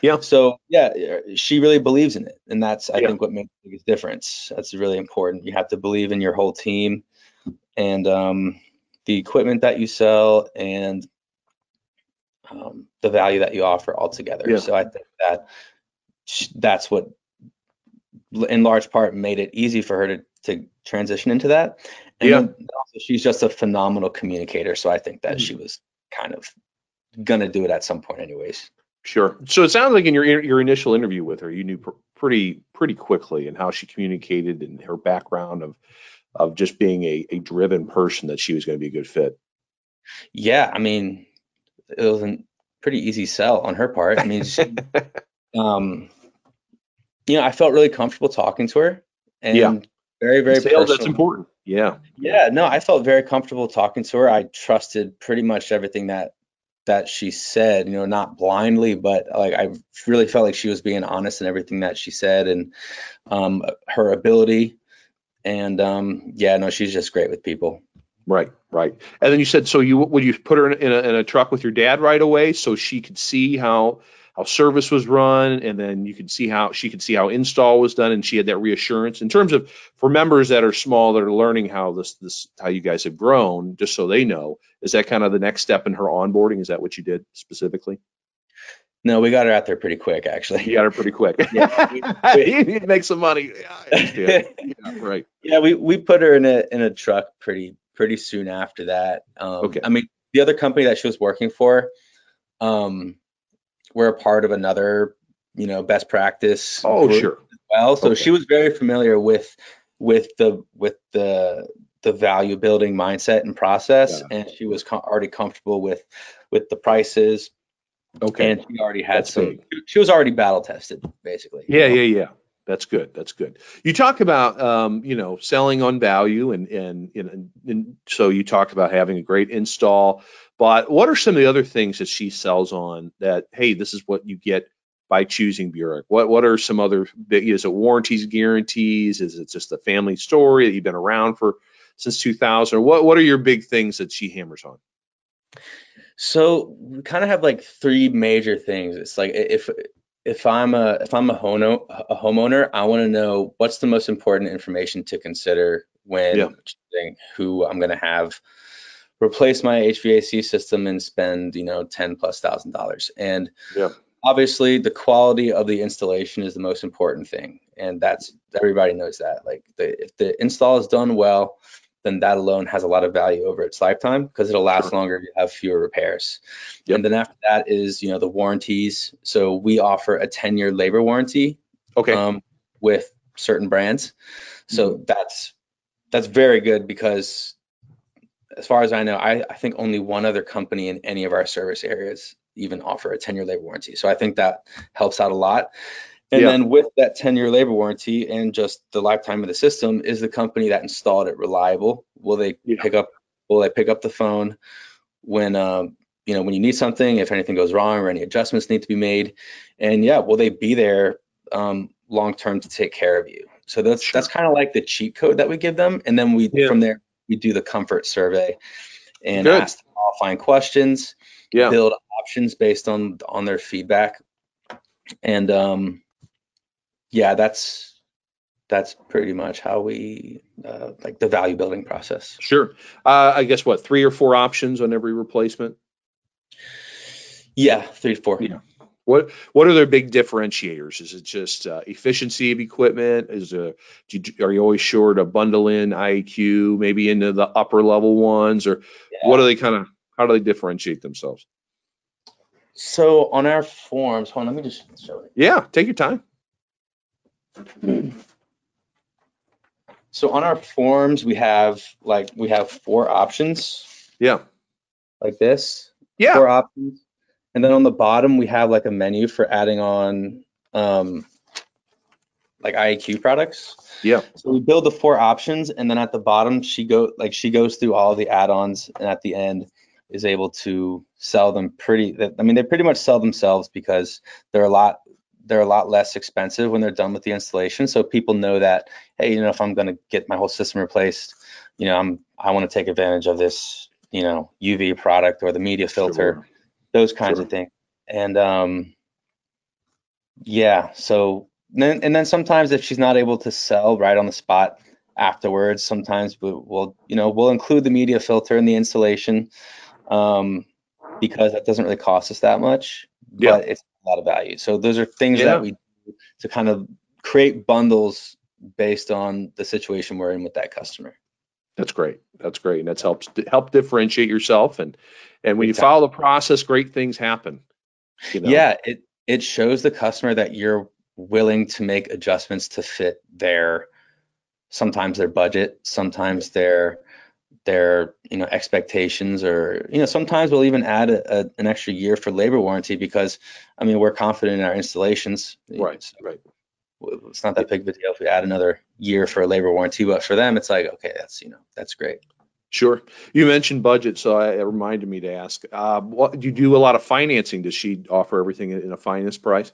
Yeah.
So yeah, she really believes in it, and that's I
Yeah.
think what makes the biggest difference. That's really important. You have to believe in your whole team and um, the equipment that you sell and um, the value that you offer altogether.
Yeah.
So I think that that's what, in large part, made it easy for her to to transition into that. And
Yeah.
also she's just a phenomenal communicator. So I think that
Mhm.
she was kind of gonna do it at some point, anyways.
Sure. So it sounds like in your your initial interview with her, you knew pr- pretty pretty quickly and how she communicated and her background of of just being a, a driven person that she was going to be a good fit.
Yeah, I mean, it was a pretty easy sell on her part. I mean, she, um, you know, I felt really comfortable talking to her, and
Yeah.
very, very
Sales, that's important. Yeah.
Yeah, no, I felt very comfortable talking to her. I trusted pretty much everything that that she said, you know, not blindly, but like I really felt like she was being honest in everything that she said and um her ability. And um yeah, no, she's just great with people.
Right, right. And then you said, so you would you put her in, in, a, in a truck with your dad right away, so she could see how how service was run, and then you could see how she could see how install was done, and she had that reassurance in terms of for members that are small that are learning how this this how you guys have grown, just so they know. Is that kind of the next step in her onboarding? Is that what you did specifically?
No, we got her out there pretty quick actually.
You got her pretty quick.
Yeah,
you need to make some money. Yeah, yeah, right.
Yeah, we we put her in a in a truck pretty pretty soon after that. Um,
Okay.
I mean, the other company that she was working for, um, we're a part of another, you know, best practice.
Oh, sure.
as Well, so
Okay.
she was very familiar with with the with the the value building mindset and process,
Yeah.
and she was already comfortable with with the prices,
Okay.
and she already had
That's
some.
big.
She was already battle tested, basically. you
Yeah,
know?
yeah, yeah. That's good. That's good. You talk about, um, you know, selling on value, and and and, and so you talked about having a great install, But what are some of the other things that she sells on that, hey, this is what you get by choosing Buric? What what are some other is it warranties, guarantees? Is it just the family story that you've been around for since 2000? What what are your big things that she hammers on?
So we kind of have like three major things. It's like if if I'm a if I'm a homeowner, a homeowner, I want to know what's the most important information to consider when yeah. choosing who I'm going to have replace my HVAC system and spend you know ten plus thousand dollars. And yeah. obviously, the quality of the installation is the most important thing, and that's everybody knows that. Like the, if the install is done well, then that alone has a lot of value over its lifetime because it'll last sure. longer. You have fewer repairs. Yep. And then after that is, you know, the warranties. So we offer a 10 year labor warranty.
Okay. Um,
with certain brands. So mm-hmm. that's that's very good because as far as I know, I, I think only one other company in any of our service areas even offer a 10 year labor warranty. So I think that helps out a lot. And yeah. then with that 10 year labor warranty and just the lifetime of the system, is the company that installed it reliable? Will they yeah. pick up will they pick up the phone when um, you know when you need something, if anything goes wrong or any adjustments need to be made? And yeah, will they be there um, long term to take care of you? So that's sure. that's kind of like the cheat code that we give them. And then we yeah. from there we do the comfort survey and Good. ask qualifying questions, yeah. build options based on on their feedback. And um yeah, that's that's pretty much how we uh, like the value building process.
Sure. Uh, I guess what three or four options on every replacement.
Yeah, three four.
Yeah. What What are their big differentiators? Is it just uh, efficiency of equipment? Is a are you always sure to bundle in IEQ maybe into the upper level ones, or yeah. what are they kind of how do they differentiate themselves?
So on our forms, hold on, let me just show it.
Yeah, take your time.
So on our forms, we have like we have four options.
Yeah.
Like this.
Yeah.
Four options. And then on the bottom, we have like a menu for adding on um, like IAQ products.
Yeah.
So we build the four options, and then at the bottom, she go like she goes through all the add-ons, and at the end is able to sell them pretty. I mean, they pretty much sell themselves because they're a lot they're a lot less expensive when they're done with the installation. So people know that, hey, you know, if I'm going to get my whole system replaced, you know, I'm I want to take advantage of this, you know, UV product or the media filter, sure. Those kinds sure. of things. And um, yeah, so then and then sometimes if she's not able to sell right on the spot afterwards, sometimes we'll, we'll you know we'll include the media filter in the installation um, because that doesn't really cost us that much. Yeah. But it's a lot of value. So those are things yeah. that we do to kind of create bundles based on the situation we're in with that customer.
That's great. That's great. And that's helps help differentiate yourself and and when you follow the process, great things happen.
You know? Yeah, it it shows the customer that you're willing to make adjustments to fit their sometimes their budget, sometimes their their you know expectations or you know sometimes we'll even add a, a, an extra year for labor warranty because i mean we're confident in our installations
right so right
it's not that big of a deal if we add another year for a labor warranty but for them it's like okay that's you know that's great
sure you mentioned budget so it reminded me to ask uh, what do you do a lot of financing does she offer everything in a finance price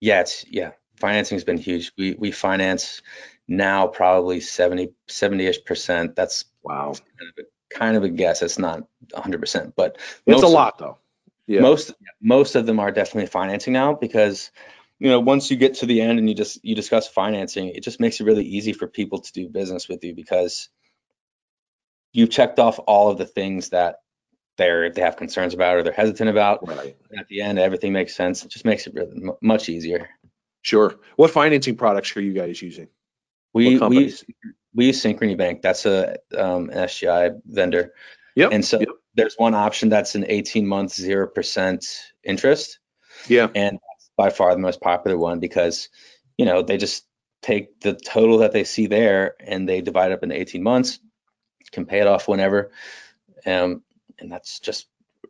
yeah it's yeah financing has been huge we we finance now probably 70 70ish percent that's
Wow.
Kind of, a, kind of a guess. It's not 100%, but
it's a lot though.
Yeah. Most most of them are definitely financing now because you know once you get to the end and you just you discuss financing, it just makes it really easy for people to do business with you because you've checked off all of the things that they're they have concerns about or they're hesitant about. Right. at the end, everything makes sense. It just makes it really m- much easier.
Sure. What financing products are you guys using?
We we we use Synchrony Bank. That's a um, an SGI vendor.
Yep.
And so
yep.
there's one option that's an 18 month zero percent interest.
Yeah.
And by far the most popular one because you know they just take the total that they see there and they divide it up into 18 months, can pay it off whenever, um, and that's just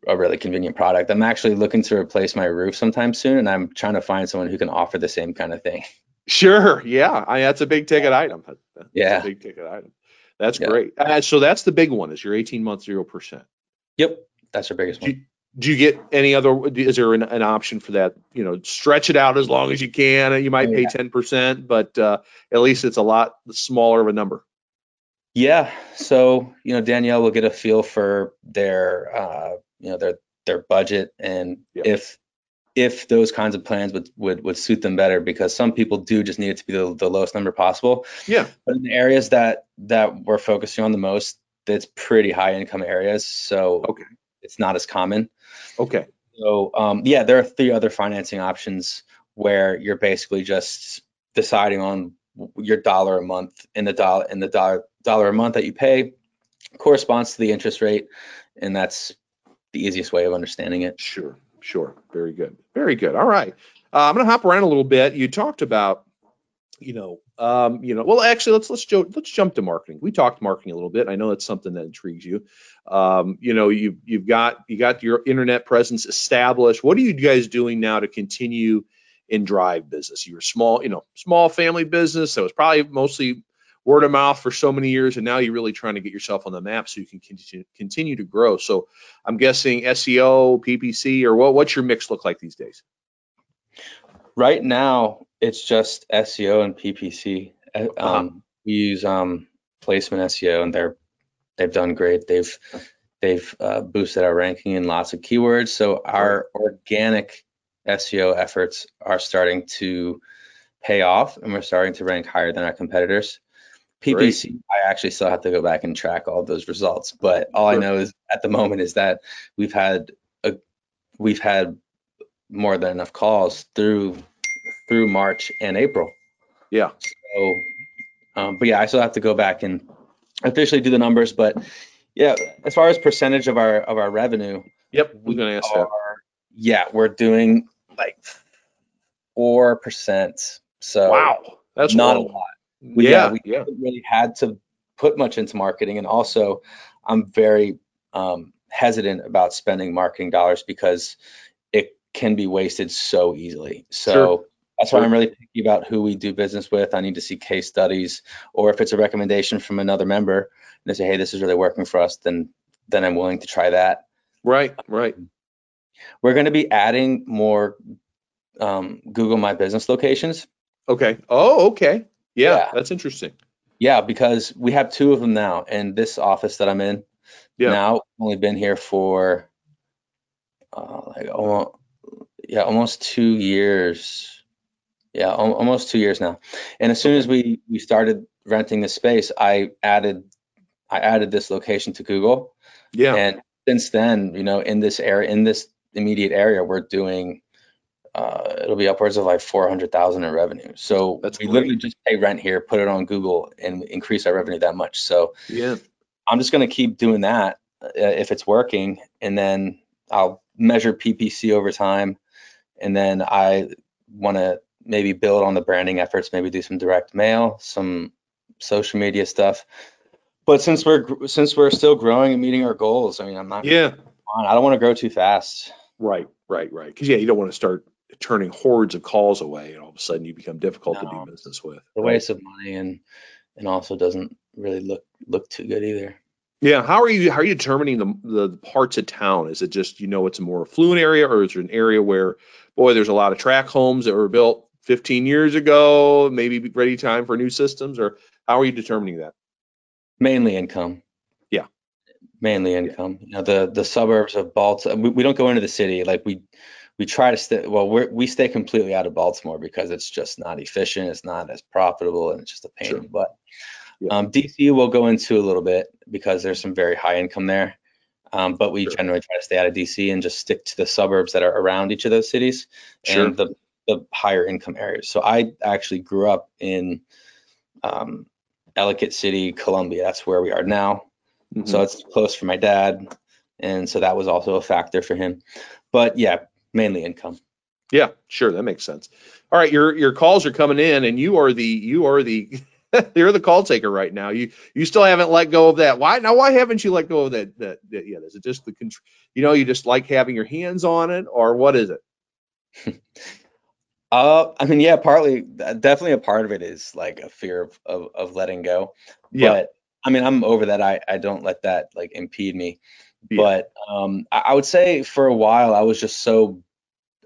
a really convenient product. I'm actually looking to replace my roof sometime soon, and I'm trying to find someone who can offer the same kind of thing.
Sure. Yeah. I, that's a big ticket item.
That's yeah.
big ticket item. That's yeah. great. Uh, so that's the big one is your 18 month 0%.
Yep. that's our biggest
Do
one.
Do you get any other? Is there an, an option for that? You know, stretch it out as long as you can. You might
Oh,
pay ten percent, but uh, at least it's a lot smaller of a number.
Yeah. So, you know, Danielle will get a feel for their, uh, you know, their their budget and
Yep.
if if those kinds of plans would, would would suit them better because some people do just need it to be the, the lowest number possible.
Yeah.
But in the areas that that we're focusing on the most, it's pretty high income areas. So
Okay.
It's not as common.
Okay.
So um, yeah, there are three other financing options where you're basically just deciding on your dollar a month and the dollar and the dollar dollar a month that you pay corresponds to the interest rate, and that's the easiest way of understanding it.
Sure, sure. Very good. Very good. All right. Uh, I'm going to hop around a little bit. You talked about, you know, um, you know, well, actually, let's let's jo- let's jump to marketing. We talked marketing a little bit. I know that's something that intrigues you. Um, you know, you you've got you got your internet presence established. What are you guys doing now to continue and drive business? You're small, you know, small family business, so it's probably mostly word of mouth for so many years, and now you're really trying to get yourself on the map so you can continue continue to grow. So I'm guessing SEO, PPC, or what? What's your mix look like these days?
Right now, it's just SEO and PPC. Uh,
Uh-huh.
Um, We use um, placement SEO, and they're they've done great. They've they've uh, boosted our ranking in lots of keywords. So our organic SEO efforts are starting to pay off, and we're starting to rank higher than our competitors. PPC, I actually still have to go back and track all those results, but all I know is at the moment is that we've had a we've had more than enough calls through through March and April.
Yeah.
So, um, but yeah, I still have to go back and officially do the numbers. But yeah, as far as percentage of our of our revenue,
Yep. We're gonna ask that.
yeah, we're doing like four percent. So
Wow, that's
not a lot. We-
yeah,
yeah, we
yeah.
haven't really had to put much into marketing, and also I'm very um, hesitant about spending marketing dollars because it can be wasted so easily. So. That's why I'm really picky about who we do business with. I need to see case studies, or if it's a recommendation from another member, and they say, "Hey, this is really working for us," then then I'm willing to try that.
Right, right.
We're going to be adding more um, Google My Business locations.
Okay. Oh, okay. Yeah,
Yeah.
that's interesting.
Yeah, because we have two of them now, and this office that I'm in
Yeah.
now only been here for uh, like almost yeah almost two years. Yeah, al- almost two years now. And as soon as we we started renting the space, I added I added this location to Google,
Yeah.
and since then, you know, in this area, in this immediate area, we're doing. Uh, it'll be upwards of like 400,000 in revenue. So
That's
we
great.
literally just pay rent here, put it on Google and increase our revenue that much. So
yeah.
I'm just going to keep doing that uh, if it's working, and then I'll measure PPC over time, and then I want to maybe build on the branding efforts, maybe do some direct mail, some social media stuff. But since we're since we're still growing and meeting our goals, I mean, I'm not.
Yeah.
I don't want to grow too fast.
Right, right, right. Because yeah, you don't want to start turning hordes of calls away, and all of a sudden you become difficult to do business with.
The
right?
waste of money and and also doesn't really look look too good either.
Yeah. How are you? How are you determining the the parts of town? Is it just you know it's a more affluent area, or is it an area where, boy, there's a lot of track homes that were built 15 years ago, maybe ready time for new systems, or how are you determining that?
Mainly income.
Yeah.
Mainly income. You know, the the suburbs of Baltimore. We, we don't go into the city. Like we we try to stay. Well, we we stay completely out of Baltimore because it's just not efficient. It's not as profitable, and it's just a pain
Sure.
in the butt.
Yeah.
Um, DC will go into a little bit because there's some very high income there. Um, but we
Sure.
generally try to stay out of DC and just stick to the suburbs that are around each of those cities
Sure.
and the the higher income areas. So I actually grew up in um, Ellicott City, Columbia. That's where we are now.
Mhm.
So it's close for my dad, and so that was also a factor for him. But yeah, mainly income.
Yeah, sure, that makes sense. All right, your your calls are coming in, and you are the you are the you're the call taker right now. You you still haven't let go of that. Why now? Why haven't you let go of that? That, that yet? Is it just the you know you just like having your hands on it, or what is it?
Uh, I mean, yeah, partly, definitely a part of it is like a fear of of, of letting go.
Yeah,
But I mean, I'm over that. I I don't let that like impede me. Yeah. But um, I, I, would say for a while I was just so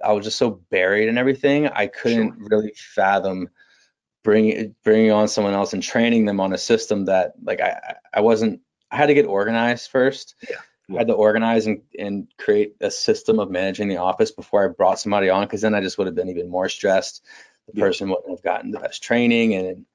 I was just so buried in everything I couldn't sure. really fathom bringing bringing on someone else and training them on a system that like I I wasn't I had to get organized first.
Yeah.
I had to organize and, and create a system of managing the office before I brought somebody on because then I just would have been even more stressed. The yeah. person wouldn't have gotten the best training and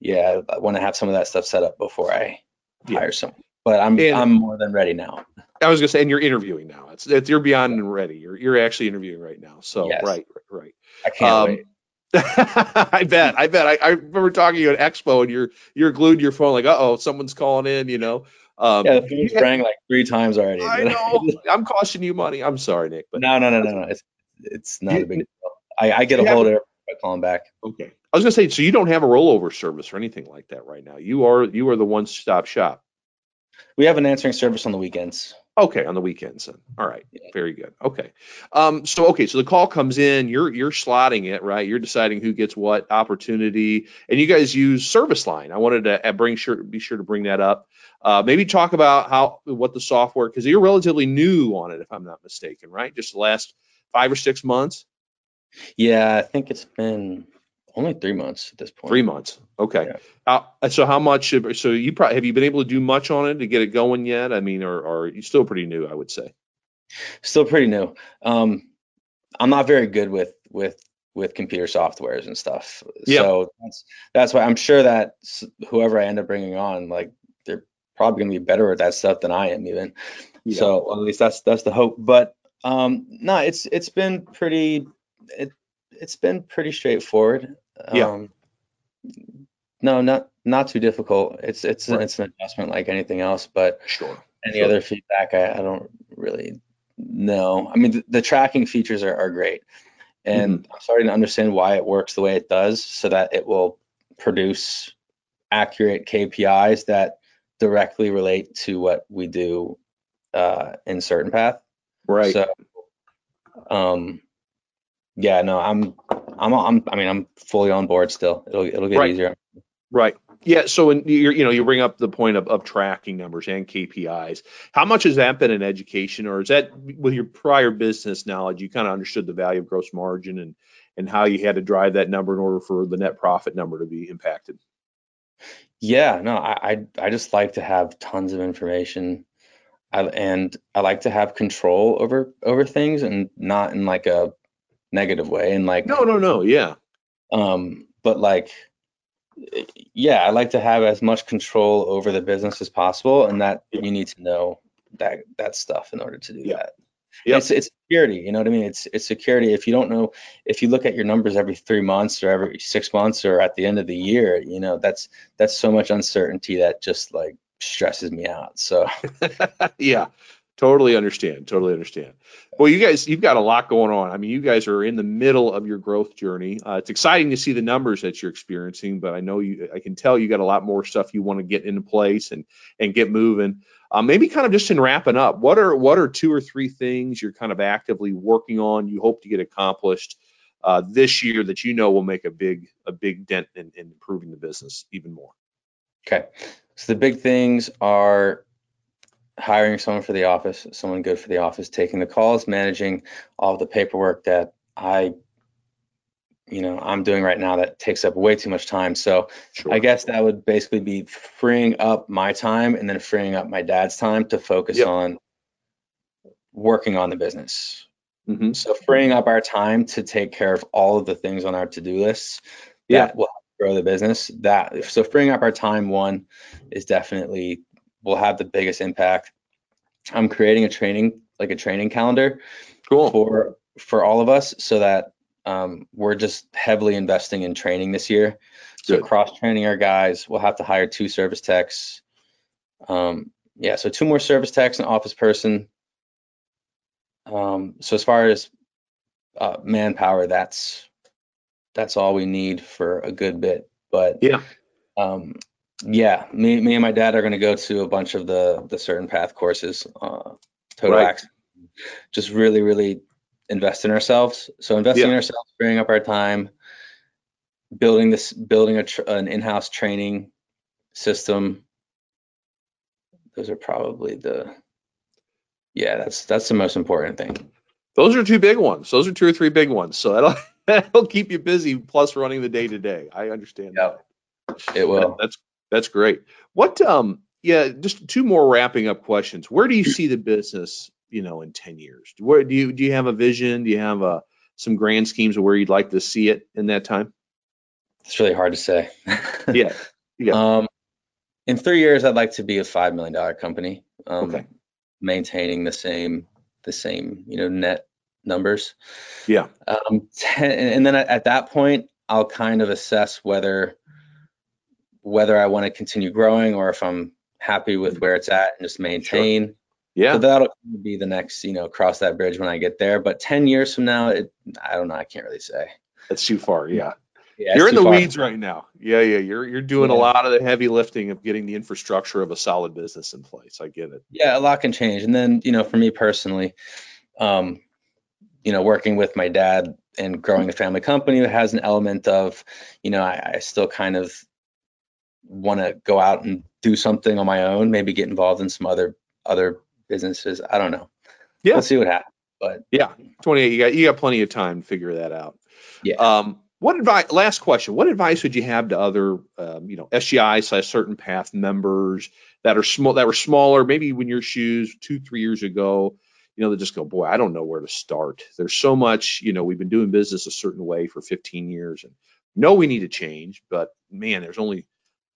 yeah, I want to have some of that stuff set up before I yeah. hire someone. But I'm and I'm more than ready now.
I was gonna say, and you're interviewing now. It's, it's you're beyond ready. You're you're actually interviewing right now. So yes. right, right,
I can't um, wait.
I bet. I bet. I, I remember talking to you at Expo, and you're you're glued to your phone, like, uh oh, someone's calling in. You know.
Um, yeah, the phone's rang like three times already.
I know. I'm costing you money. I'm sorry, Nick.
But no, no, no, no, no. It's it's not you, a big deal. I, I get a hold of it by calling back.
Okay. I was gonna say, so you don't have a rollover service or anything like that right now. You are you are the one stop shop.
We have an answering service on the weekends.
Okay, on the weekends. Then. All right, yeah. very good. Okay, um, so okay, so the call comes in. You're you're slotting it, right? You're deciding who gets what opportunity, and you guys use Service Line. I wanted to uh, bring sure be sure to bring that up. Uh, maybe talk about how what the software because you're relatively new on it, if I'm not mistaken, right? Just the last five or six months.
Yeah, I think it's been only three months at this point.
Three months. Okay. Yeah. Uh, so how much? So you probably have you been able to do much on it to get it going yet? I mean, or, or you still pretty new? I would say.
Still pretty new. Um, I'm not very good with with with computer softwares and stuff. Yeah. So that's that's why I'm sure that whoever I end up bringing on, like probably gonna be better at that stuff than I am even. Yeah. So at least that's that's the hope. But um, no, it's it's been pretty. It, it's been pretty straightforward.
Yeah. Um,
no, not not too difficult. It's it's right. it's an adjustment like anything else, but
sure.
Any
sure.
other feedback, I, I don't really know. I mean, the, the tracking features are, are great, and mm-hmm. I'm starting to understand why it works the way it does, so that it will produce accurate KPIs that directly relate to what we do uh, in CertainPath.
Right.
So, um, yeah, no, I'm, I'm, I'm, I mean, I'm fully on board still. It'll, it'll get
right.
easier.
Right. Yeah. So, when you you know, you bring up the point of, of tracking numbers and KPIs. How much has that been in education, or is that with your prior business knowledge, you kind of understood the value of gross margin and and how you had to drive that number in order for the net profit number to be impacted?
Yeah. No, I, I, I just like to have tons of information. I, and I like to have control over over things and not in like a negative way and like
no no no yeah
um but like yeah i like to have as much control over the business as possible and that you need to know that that stuff in order to do yeah. that
Yeah,
It's it's security, you know what I mean? It's it's security. If you don't know, if you look at your numbers every three months or every six months or at the end of the year, you know that's that's so much uncertainty that just like stresses me out. So
yeah, Totally understand. Totally understand. Well, you guys, you've got a lot going on. I mean, you guys are in the middle of your growth journey. Uh, it's exciting to see the numbers that you're experiencing, but I know you, I can tell you got a lot more stuff you want to get into place and and get moving. Uh, maybe kind of just in wrapping up, what are what are two or three things you're kind of actively working on? You hope to get accomplished uh, this year that you know will make a big a big dent in, in improving the business even more.
Okay, so the big things are hiring someone for the office, someone good for the office, taking the calls, managing all the paperwork that I, you know, I'm doing right now that takes up way too much time. So sure. I guess that would basically be freeing up my time and then freeing up my dad's time to focus yep. on working on the business. Mm-hmm. So freeing up our time to take care of all of the things on our to-do lists
yeah.
that will grow the business. That so freeing up our time one is definitely will have the biggest impact. I'm creating a training, like a training calendar
cool.
for for all of us so that um, we're just heavily investing in training this year. So cross training our guys. We'll have to hire two service techs. Um, yeah, so two more service techs, an office person. Um, so as far as uh, manpower, that's that's all we need for a good bit. But
yeah,
um, yeah, me, me and my dad are going to go to a bunch of the the CertainPath courses, uh, total right. just really, really invest in ourselves. So investing yeah. in ourselves, freeing up our time, building this, building a tr- an in-house training system. Those are probably the Yeah, that's that's the most important thing.
Those are two big ones. Those are two or three big ones. So that'll that'll keep you busy. Plus running the day to day. I understand
Yep.
that.
It will.
That- That's that's great. What um yeah, just two more wrapping up questions. Where do you see the business, you know, in 10 years? Where do you do you have a vision? Do you have a some grand schemes of where you'd like to see it in that time?
It's really hard to say.
Yeah. Yeah.
Um, in three years, I'd like to be a five million dollar company. Um,
Okay.
Maintaining the same, the same, you know, net numbers.
Yeah.
Um, ten, and then at, at that point, I'll kind of assess whether whether I want to continue growing or if I'm happy with where it's at and just maintain.
Yeah.
So that'll be the next, you know, cross that bridge when I get there. But ten years from now, it, I don't know. I can't really say.
That's too far. Yeah.
Yeah,
you're in the
far.
weeds right now. Yeah, yeah. You're you're doing a lot of the heavy lifting of getting the infrastructure of a solid business in place. I get it.
yeah a lot can change and then you know for me personally um you know working with my dad and growing a family company has an element of you know i, I still kind of want to go out and do something on my own maybe get involved in some other other businesses i don't know
Yeah.
we'll see what happens but
Yeah. 28. You got you got plenty of time to figure that out.
Yeah.
Um, what advice? Last question. What advice would you have to other, um, you know, SGI slash CertainPath members that are small, that were smaller, maybe when your shoes two, three years ago, you know, they just go, boy, I don't know where to start. There's so much, you know, we've been doing business a certain way for 15 years, and know we need to change, but man, there's only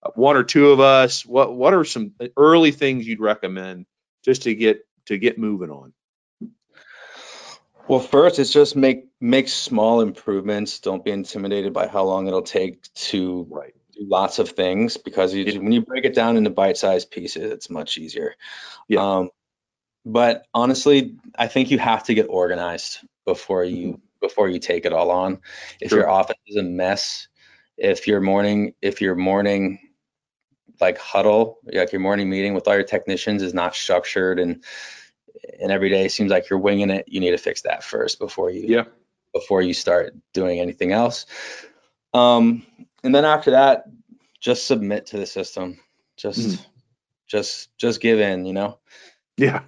uh, one or two of us. What What are some early things you'd recommend just to get to get moving on?
well first it's just make make small improvements don't be intimidated by how long it'll take to
Right.
do lots of things because you,
Yeah.
when you break it down into bite-sized pieces, it's much easier.
Yeah.
Um, but honestly, I think you have to get organized before you before you take it all on. If
Sure.
your office is a mess, if your morning if your morning like huddle, like your morning meeting with all your technicians is not structured and and every day seems like you're winging it, you need to fix that first before you
Yeah.
before you start doing anything else. Um, and then after that, just submit to the system. Just,
Mhm.
just, just give in. You know,
Yeah.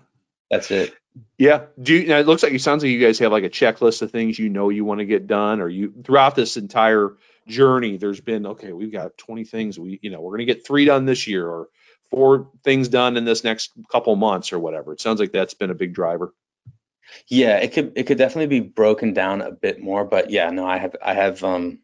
that's it.
Yeah. Do you, now it looks like it sounds like you guys have like a checklist of things you know you want to get done, or you throughout this entire journey, there's been okay, we've got 20 things we, you know, we're gonna get three done this year, or four things done in this next couple months, or whatever. It sounds like that's been a big driver.
Yeah, it could, it could definitely be broken down a bit more. But yeah, no, I have, I have um,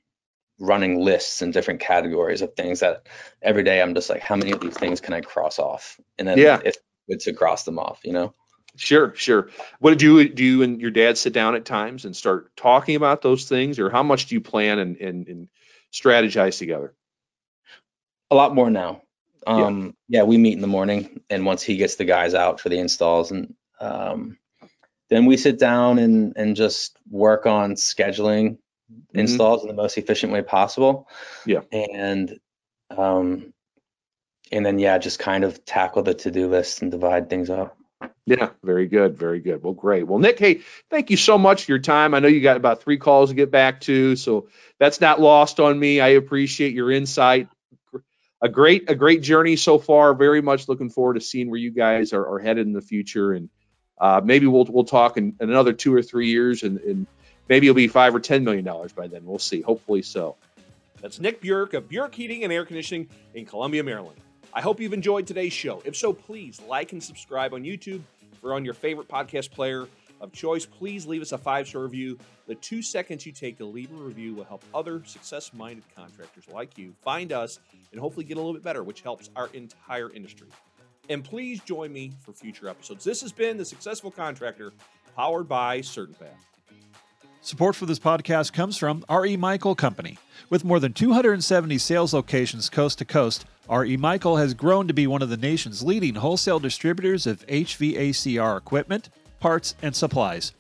running lists in different categories of things that every day I'm just like, how many of these things can I cross off? And then
Yeah.
if it's to cross them off, you know.
Sure, sure. What do you do? You and your dad sit down at times and start talking about those things, or how much do you plan and and, and strategize together?
A lot more now.
Yeah.
Um, yeah. we meet in the morning, and once he gets the guys out for the installs, and um, then we sit down and and just work on scheduling
Mhm.
installs in the most efficient way possible.
Yeah.
and um, and then yeah, just kind of tackle the to do list and divide things up.
Yeah, very good, very good. Well, great. Well, Nick, hey, thank you so much for your time. I know you got about three calls to get back to, so that's not lost on me. I appreciate your insight. A great, a great journey so far. Very much looking forward to seeing where you guys are, are headed in the future, and uh, maybe we'll we'll talk in, in another two or three years, and, and maybe it'll be five or ten million dollars by then. We'll see. Hopefully so. That's Nick Buric of Buric Heating and Air Conditioning in Columbia, Maryland. I hope you've enjoyed today's show. If so, please like and subscribe on YouTube. If we're on your favorite podcast player of choice, please leave us a five star review. The two seconds you take to leave a review will help other success minded contractors like you find us and hopefully get a little bit better, which helps our entire industry. And please join me for future episodes. This has been The Successful Contractor, powered by CertainPath.
Support for this podcast comes from R.E. Michel Company. With more than 270 sales locations coast to coast, R.E. Michel has grown to be one of the nation's leading wholesale distributors of HVACR equipment, parts, and supplies.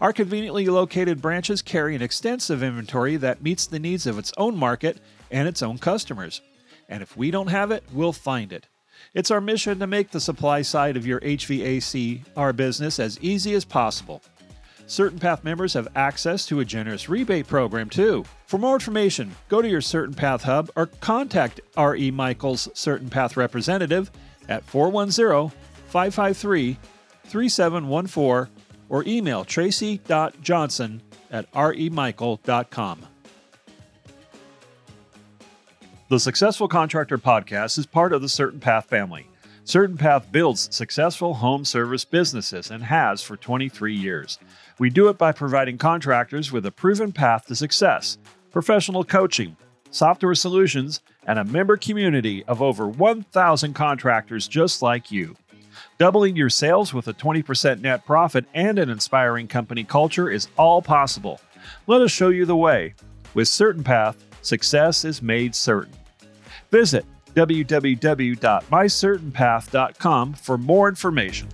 Our conveniently located branches carry an extensive inventory that meets the needs of its own market and its own customers. And if we don't have it, we'll find it. It's our mission to make the supply side of your HVACR business as easy as possible. CertainPath members have access to a generous rebate program too. For more information, go to your CertainPath hub or contact R.E. Michel's Certain Path representative at 410 553 3714 or email tracy.johnson at remichel.com. The Successful Contractor Podcast is part of the CertainPath family. CertainPath builds successful home service businesses and has for 23 years. We do it by providing contractors with a proven path to success, professional coaching, software solutions, and a member community of over 1,000 contractors just like you. Doubling your sales with a 20% net profit and an inspiring company culture is all possible. Let us show you the way. With CertainPath, success is made certain. Visit www.mycertainpath.com for more information.